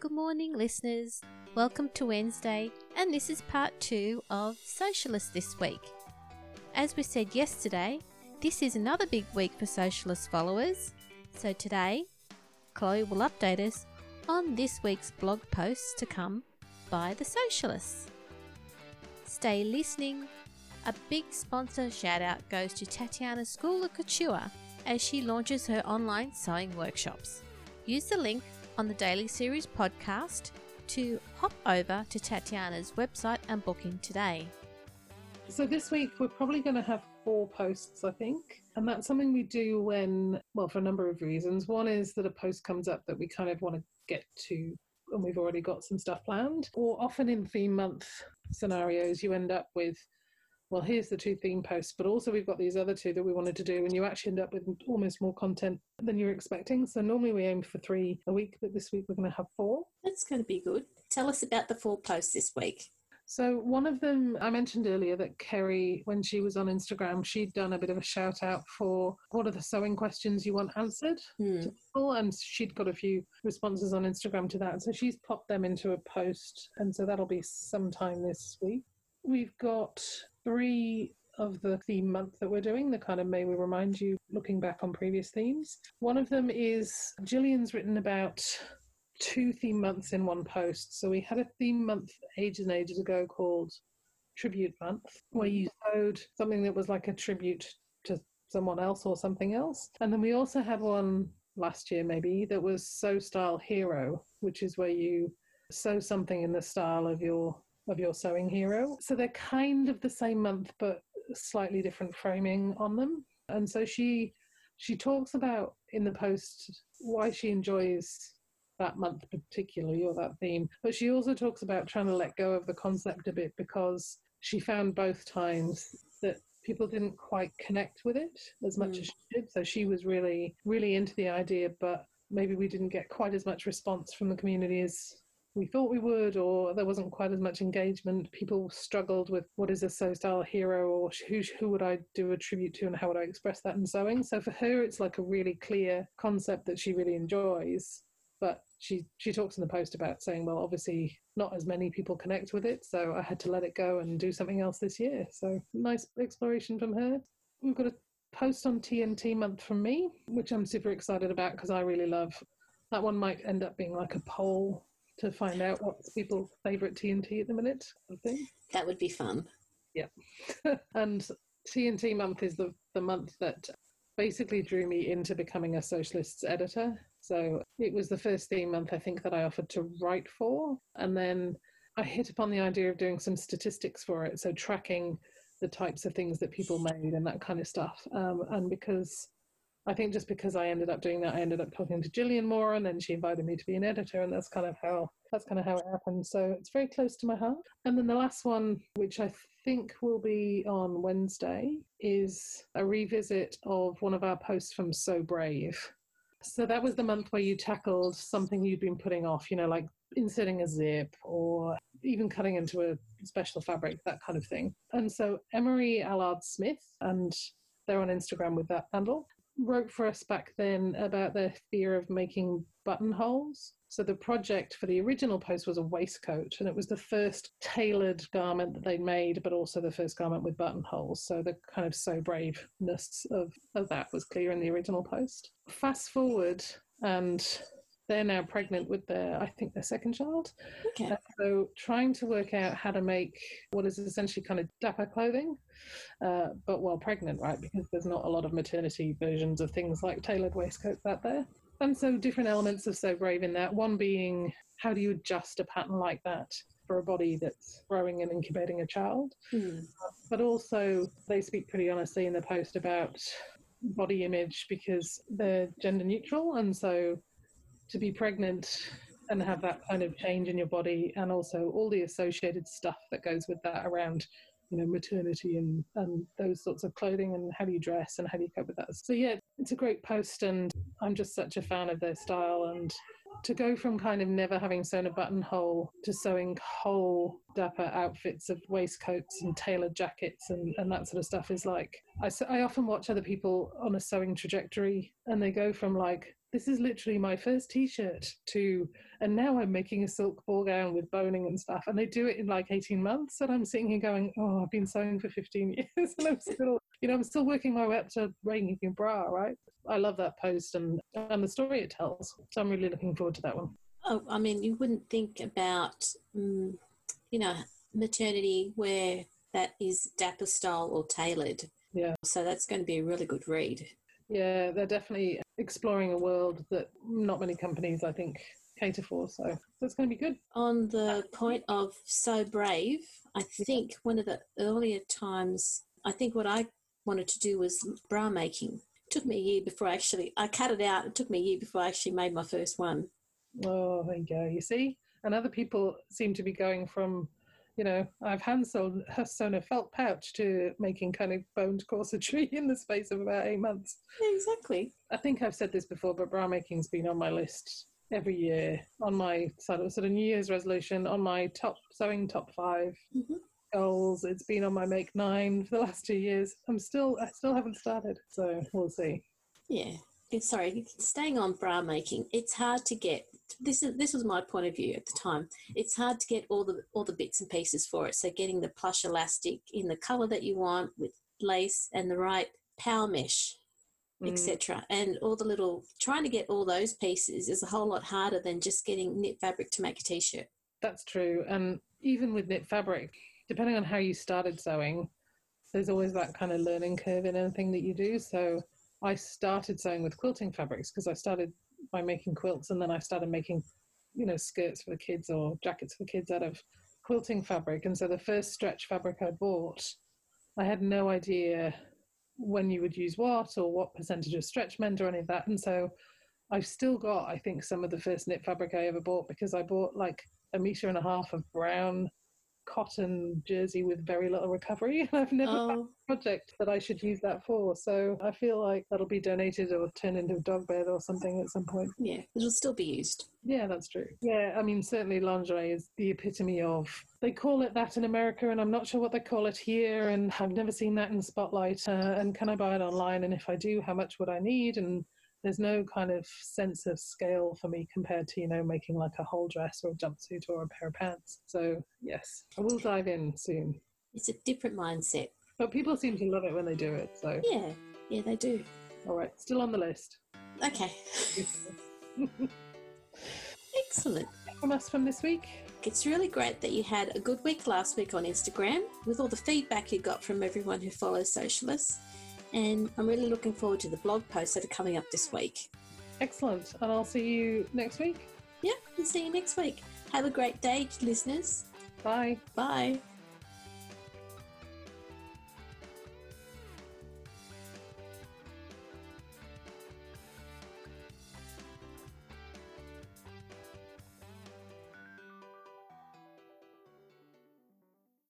Good morning, listeners. Welcome to Wednesday, and this is part two of Sewcialist this week. As we said yesterday, this is another big week for Sewcialist followers, so today, Chloe will update us on this week's blog posts to come by the Sewcialists. Stay listening. A big sponsor shout out goes to Tatiana School of Couture as she launches her online sewing workshops. Use the link on the Daily Series podcast to hop over to Tatiana's website and book in today. So this week we're probably going to have four posts, I think. And that's something we do when, well, for a number of reasons. One is that a post comes up that we kind of want to get to and we've already got some stuff planned. Or often in theme month scenarios, you end up with well, here's the two theme posts, but also we've got these other two that we wanted to do, and you actually end up with almost more content than you're expecting. So normally we aim for three a week, but this week we're going to have four. That's going to be good. Tell us about the four posts this week. So one of them, I mentioned earlier that Kerry, when she was on Instagram, she'd done a bit of a shout out for what are the sewing questions you want answered Hmm. and she'd got a few responses on Instagram to that. So she's popped them into a post, and so that'll be sometime this week. We've got three of the theme month that we're doing, the kind of May We Remind You looking back on previous themes. One of them is Gillian's written about two theme months in one post. So we had a theme month ages and ages ago called Tribute Month, where you sewed something that was like a tribute to someone else or something else. And then we also had one last year, maybe, that was Sew Style Hero, which is where you sew something in the style of your of your sewing hero. So they're kind of the same month, but slightly different framing on them. And so she she talks about in the post why she enjoys that month particularly or that theme. But she also talks about trying to let go of the concept a bit because she found both times that people didn't quite connect with it as much Mm. as she did. So she was really, really into the idea, but maybe we didn't get quite as much response from the community as we thought we would, or there wasn't quite as much engagement. People struggled with what is a sew style hero, or who who would I do a tribute to, and how would I express that in sewing. So for her, it's like a really clear concept that she really enjoys. But she she talks in the post about saying, well, obviously not as many people connect with it, so I had to let it go and do something else this year. So nice exploration from her. We've got a post on TNT month from me, which I'm super excited about because I really love. That one might end up being like a poll to find out what's people's favourite TNT at the minute. I think. That would be fun. Yeah, and TNT month is the, the month that basically drew me into becoming a Sewcialists editor. So it was the first theme month I think that I offered to write for. And then I hit upon the idea of doing some statistics for it. So tracking the types of things that people made and that kind of stuff. Um, and because I think just because I ended up doing that, I ended up talking to Gillian more, and then she invited me to be an editor, and that's kind of how that's kind of how it happened. So it's very close to my heart. And then the last one, which I think will be on Wednesday, is a revisit of one of our posts from So Brave. So that was the month where you tackled something you'd been putting off, you know, like inserting a zip or even cutting into a special fabric, that kind of thing. And so Emery Allard Smith, and they're on Instagram with that handle, wrote for us back then about their fear of making buttonholes. So the project for the original post was a waistcoat, and it was the first tailored garment that they'd made, but also the first garment with buttonholes. So the kind of so braveness of, of that was clear in the original post. Fast forward, and they're now pregnant with their, I think, their second child. Okay. Uh, So trying to work out how to make what is essentially kind of dapper clothing, uh, but while pregnant, right? Because there's not a lot of maternity versions of things like tailored waistcoats out there. And so different elements of So Brave in that. One being how do you adjust a pattern like that for a body that's growing and incubating a child? Hmm. but also they speak pretty honestly in the post about body image because they're gender neutral and so to be pregnant and have that kind of change in your body and also all the associated stuff that goes with that around you know maternity and and those sorts of clothing and how do you dress and how do you cope with that. So yeah it's a great post and i'm just such a fan of their style. And to go from kind of never having sewn a buttonhole to sewing whole dapper outfits of waistcoats and tailored jackets and, and that sort of stuff is like I, I often watch other people on a sewing trajectory and they go from like this is literally my first t-shirt to and now i'm making a silk ball gown with boning and stuff and they do it in like 18 months and i'm sitting here going oh i've been sewing for 15 years and i'm still you know i'm still working my way up to making a bra right i love that post and and the story it tells so i'm really looking forward to that one Oh, I mean, you wouldn't think about, um, you know, maternity where that is dapper style or tailored. Yeah. So that's going to be a really good read. yeah they're definitely exploring a world that not many companies i think cater for so that's going to be good On the point of so brave, I think one of the earlier times, I think what I wanted to do was bra making. It took me a year before I actually, I cut it out. It took me a year before I actually made my first one. Oh, there you go. You see, and other people seem to be going from, you know, I've hand sewn, sewn a felt pouch to making kind of boned corsetry in the space of about eight months. Exactly. I think I've said this before, but bra making's been on my list every year on my sort of sort of New Year's resolution on my top sewing top 5 Mhm. goals. It's been on my make nine for the last two years. I'm still I still haven't started, so we'll see. Yeah. Sorry, staying on bra making, it's hard to get. This is this was my point of view at the time. It's hard to get all the all the bits and pieces for it. So getting the plush elastic in the color that you want with lace and the right power mesh, Mm. etc. And all the little trying to get all those pieces is a whole lot harder than just getting knit fabric to make a t-shirt. That's true. And even with knit fabric, depending on how you started sewing, there's always that kind of learning curve in anything that you do. So I started sewing with quilting fabrics because I started by making quilts and then I started making, you know, skirts for the kids or jackets for the kids out of quilting fabric. And so the first stretch fabric I bought, I had no idea when you would use what or what percentage of stretch meant or any of that. And so I've still got, I think, some of the first knit fabric I ever bought because I bought like a meter and a half of brown cotton jersey with very little recovery. And I've never found Oh, a project that I should use that for. So I feel like that'll be donated or turned into a dog bed or something at some point. yeah, it'll still be used. Yeah, that's true. Yeah, I mean, certainly lingerie is the epitome of. They call it that in America, and I'm not sure what they call it here, and I've never seen that in Spotlight. Uh, and can I buy it online? And if I do, how much would I need? And there's no kind of sense of scale for me compared to, you know, making like a whole dress or a jumpsuit or a pair of pants. So, yes, I will dive in soon. It's a different mindset. But people seem to love it when they do it. So, Yeah, yeah, they do. all right, still on the list. Okay, excellent. From us from this week. It's really great that you had a good week last week on Instagram with all the feedback you got from everyone who follows Sewcialists. And I'm really looking forward to the blog posts that are coming up this week. Excellent. And I'll see you next week. Yeah, and see you next week. Have a great day, listeners. Bye. Bye.